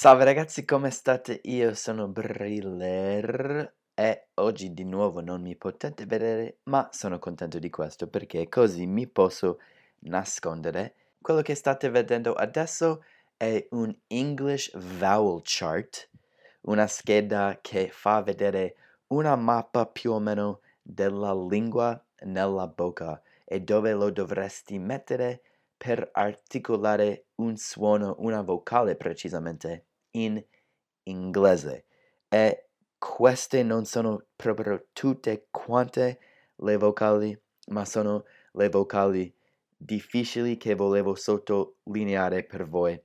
Salve ragazzi, come state? Io sono Briller e oggi di nuovo non mi potete vedere, ma sono contento di questo perché così mi posso nascondere. Quello che state vedendo adesso è un English Vowel Chart, una scheda che fa vedere una mappa più o meno della lingua nella bocca e dove lo dovresti mettere per articolare un suono, una vocale precisamente, in inglese. E queste non sono proprio tutte quante le vocali, ma sono le vocali difficili che volevo sottolineare per voi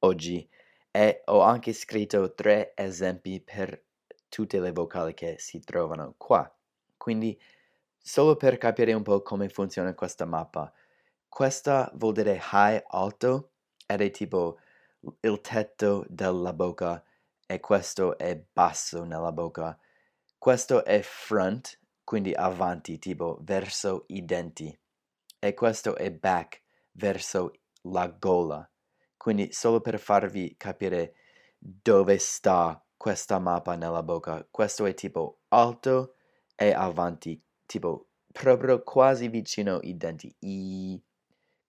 oggi. E ho anche scritto tre esempi per tutte le vocali che si trovano qua. Quindi, solo per capire un po' come funziona questa mappa, questa vuol dire high alto ed è tipo il tetto della bocca e questo è basso nella bocca. Questo è front, quindi avanti, tipo verso i denti. E questo è back, verso la gola. Quindi solo per farvi capire dove sta questa mappa nella bocca, questo è tipo alto e avanti, tipo proprio quasi vicino ai denti. I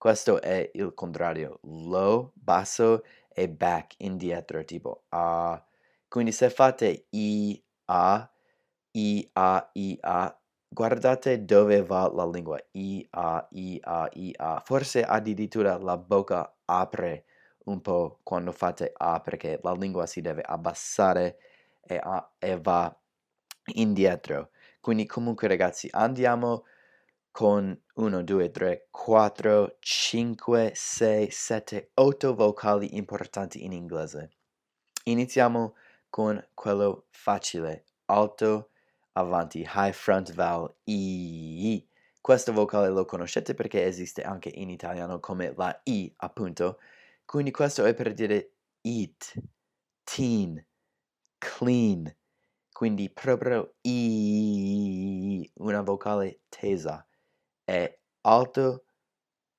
questo è il contrario, low, basso e back, indietro, tipo A. Quindi se fate I, A, I, A, I, A, guardate dove va la lingua. I, A, I, A, I, A. Forse addirittura la bocca apre un po' quando fate A perché la lingua si deve abbassare e, a, e va indietro. Quindi comunque ragazzi andiamo con 1, 2, 3, 4, 5, 6, 7, 8 vocali importanti in inglese. Iniziamo con quello facile, alto, avanti, high front vowel, I. Questo vocale lo conoscete perché esiste anche in italiano come la I, appunto. Quindi questo è per dire eat, teen, clean. Quindi proprio I, una vocale tesa è alto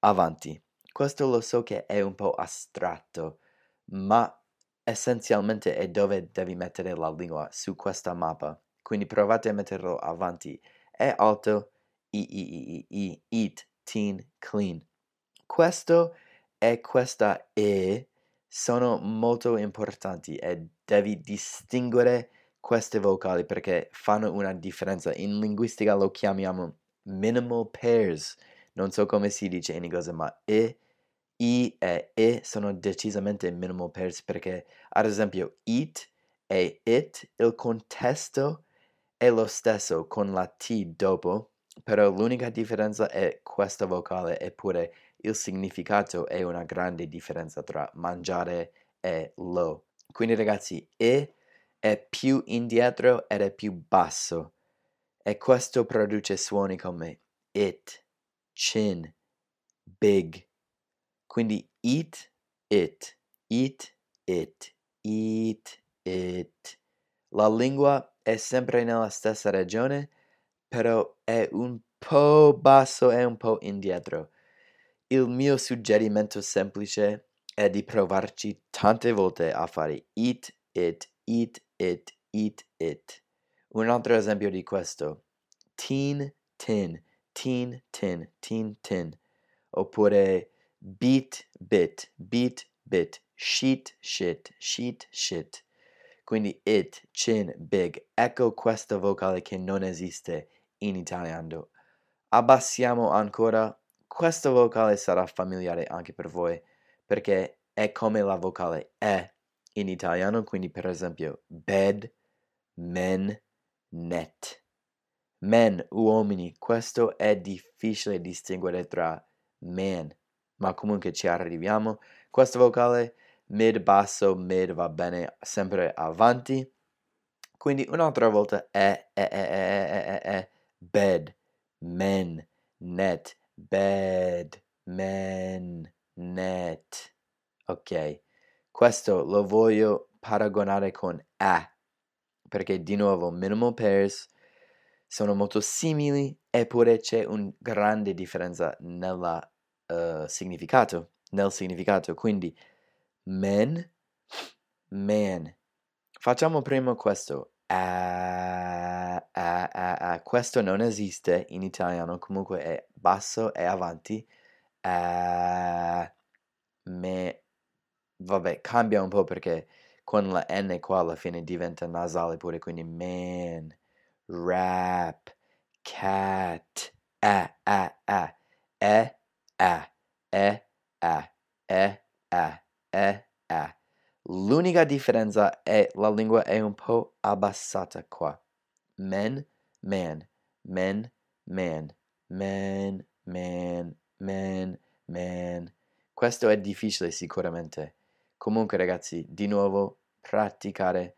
avanti. Questo lo so che è un po' astratto, ma essenzialmente è dove devi mettere la lingua su questa mappa. Quindi provate a metterlo avanti. È alto, i, i, i, i, eat, teen, clean. Questo e questa E sono molto importanti e devi distinguere queste vocali perché fanno una differenza. In linguistica lo chiamiamo minimal pairs. Non so come si dice in inglese, ma E, I e E sono decisamente minimal pairs perché, ad esempio, it e it, il contesto è lo stesso con la T dopo, però l'unica differenza è questa vocale, eppure il significato è una grande differenza tra mangiare e lo. Quindi ragazzi, E è più indietro ed è più basso e questo produce suoni come it, chin, big. Quindi eat, it, eat, it, eat, it. La lingua è sempre nella stessa regione, però è un po' basso e un po' indietro. Il mio suggerimento semplice è di provarci tante volte a fare eat, it, eat, it, eat, it. Un altro esempio di questo, teen, tin, teen, tin, teen, tin. Oppure beat, bit, beat, bit, sheet, shit, sheet, shit. Quindi it, chin, big. Ecco questa vocale che non esiste in italiano. Abbassiamo ancora. Questa vocale sarà familiare anche per voi perché è come la vocale E in italiano, quindi per esempio bed, men, net. Men, uomini, questo è difficile distinguere tra man, ma comunque ci arriviamo. Questa vocale mid basso, mid va bene sempre avanti. Quindi un'altra volta è, è, è, è, è, è, bed, men, net, bed, men, net. Ok, questo lo voglio paragonare con a, perché di nuovo minimal pairs sono molto simili, eppure c'è una grande differenza nel uh, significato, nel significato. Quindi men man. Facciamo prima questo. Ah, ah, ah. Questo non esiste in italiano, comunque è basso e avanti. Ah, me. Vabbè, cambia un po' perché con la N qua alla fine diventa nasale pure, quindi man, rap, cat, ah, ah, ah, eh, ah, eh, ah, eh, ah, eh, ah. L'unica differenza è la lingua è un po' abbassata qua. Men, man, men, man, man, man, man, man. Questo è difficile sicuramente. Comunque ragazzi, di nuovo, praticare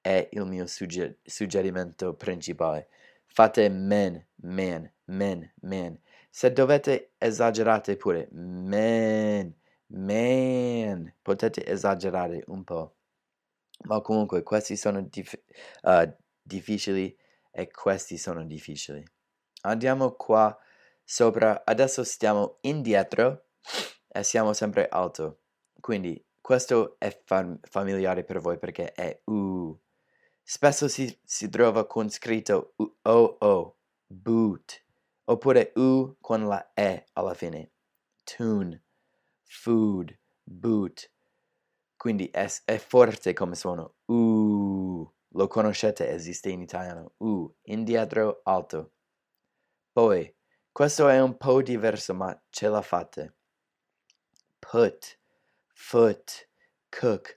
è il mio sugger- suggerimento principale. Fate men, man, men, man. Se dovete esagerate pure, man, man, potete esagerare un po'. Ma comunque questi sono dif- uh, difficili e questi sono difficili. Andiamo qua sopra, adesso stiamo indietro e siamo sempre alto. Quindi questo è fam- familiare per voi perché è U. Spesso si, si trova con scritto O-O, boot, oppure U con la E alla fine. Tune, food, boot. Quindi è, è forte come suono. U. Lo conoscete, esiste in italiano. U. Indietro, alto. Poi, questo è un po' diverso, ma ce la fate. Put foot, cook,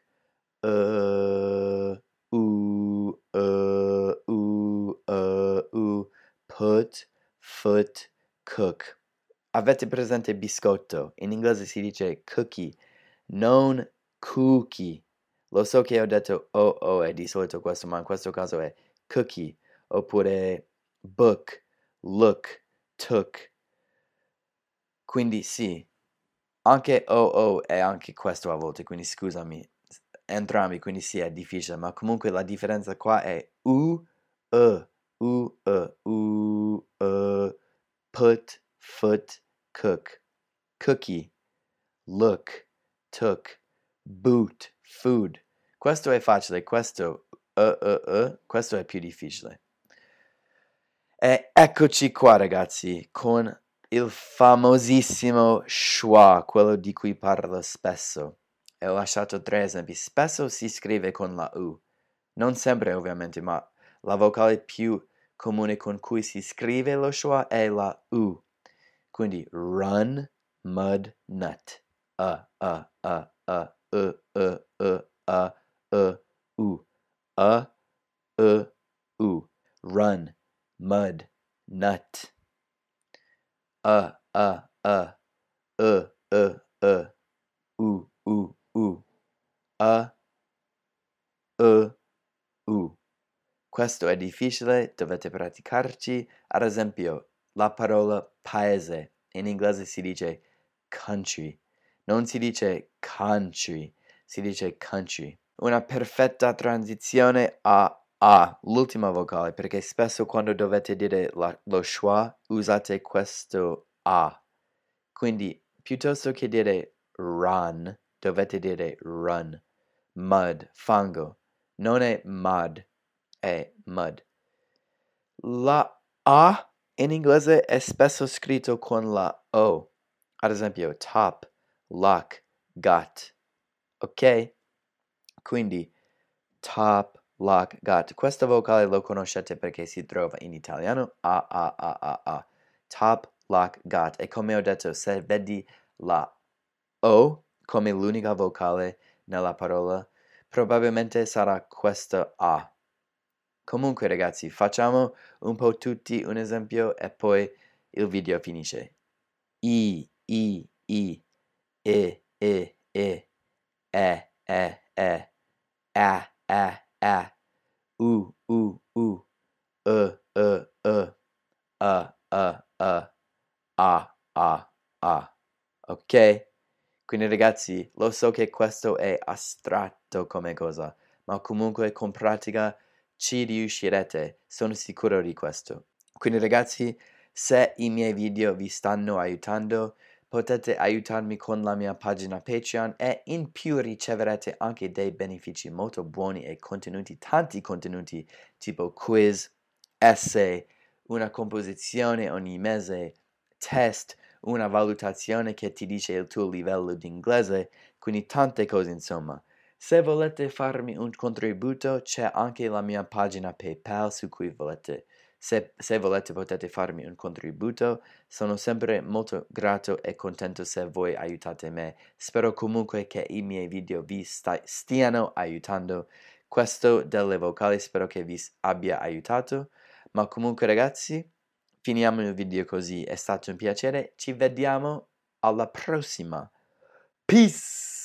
uh, ooh, uh, ooh, uh, ooh, put, foot, cook. Avete presente biscotto? In inglese si dice cookie, non cookie. Lo so che ho detto oh oh è di solito questo, ma in questo caso è cookie, oppure book, look, took. Quindi sì, anche o o è anche questo a volte, quindi scusami, entrambi, quindi sì, è difficile, ma comunque la differenza qua è u, e, u, e, u, e, put, foot, cook, cookie, look, took, boot, food. Questo è facile, questo, e, e, e, questo è più difficile. E eccoci qua ragazzi, con il famosissimo schwa, quello di cui parlo spesso. E ho lasciato tre esempi. Spesso si scrive con la U. Non sempre ovviamente, ma la vocale più comune con cui si scrive lo schwa è la U. Quindi run, mud, nut. A, a, a, a, e, e, e, a, e, u. A, e, u. Run, mud, nut a, a, a, e, e, e, u, u, u, a, e, u. Questo è difficile, dovete praticarci. Ad esempio, la parola paese in inglese si dice country, non si dice country, si dice country. Una perfetta transizione a a, l'ultima vocale, perché spesso quando dovete dire la, lo schwa usate questo A. Quindi piuttosto che dire run, dovete dire run. Mud, fango. Non è mud, è mud. La A in inglese è spesso scritto con la O. Ad esempio, top, lock, got. Ok? Quindi top, lock, got. Questo vocale lo conoscete perché si trova in italiano a a a a a. Top, lock, got. E come ho detto, se vedi la O come l'unica vocale nella parola, probabilmente sarà questa A. Comunque ragazzi, facciamo un po' tutti un esempio e poi il video finisce. I, I, I, E, E, E, E, E, E, A, A, A, U, U, U, E, E, E, A, A, A, A, A, A. Ok? Quindi ragazzi, lo so che questo è astratto come cosa, ma comunque con pratica ci riuscirete, sono sicuro di questo. Quindi ragazzi, se i miei video vi stanno aiutando, potete aiutarmi con la mia pagina Patreon e in più riceverete anche dei benefici molto buoni e contenuti, tanti contenuti tipo quiz, essay, una composizione ogni mese, test, una valutazione che ti dice il tuo livello di inglese, quindi tante cose insomma. Se volete farmi un contributo c'è anche la mia pagina PayPal su cui volete se, se, volete potete farmi un contributo, sono sempre molto grato e contento se voi aiutate me. Spero comunque che i miei video vi sta- stiano aiutando. Questo delle vocali spero che vi abbia aiutato. Ma comunque ragazzi, finiamo il video così. È stato un piacere. Ci vediamo alla prossima. Peace!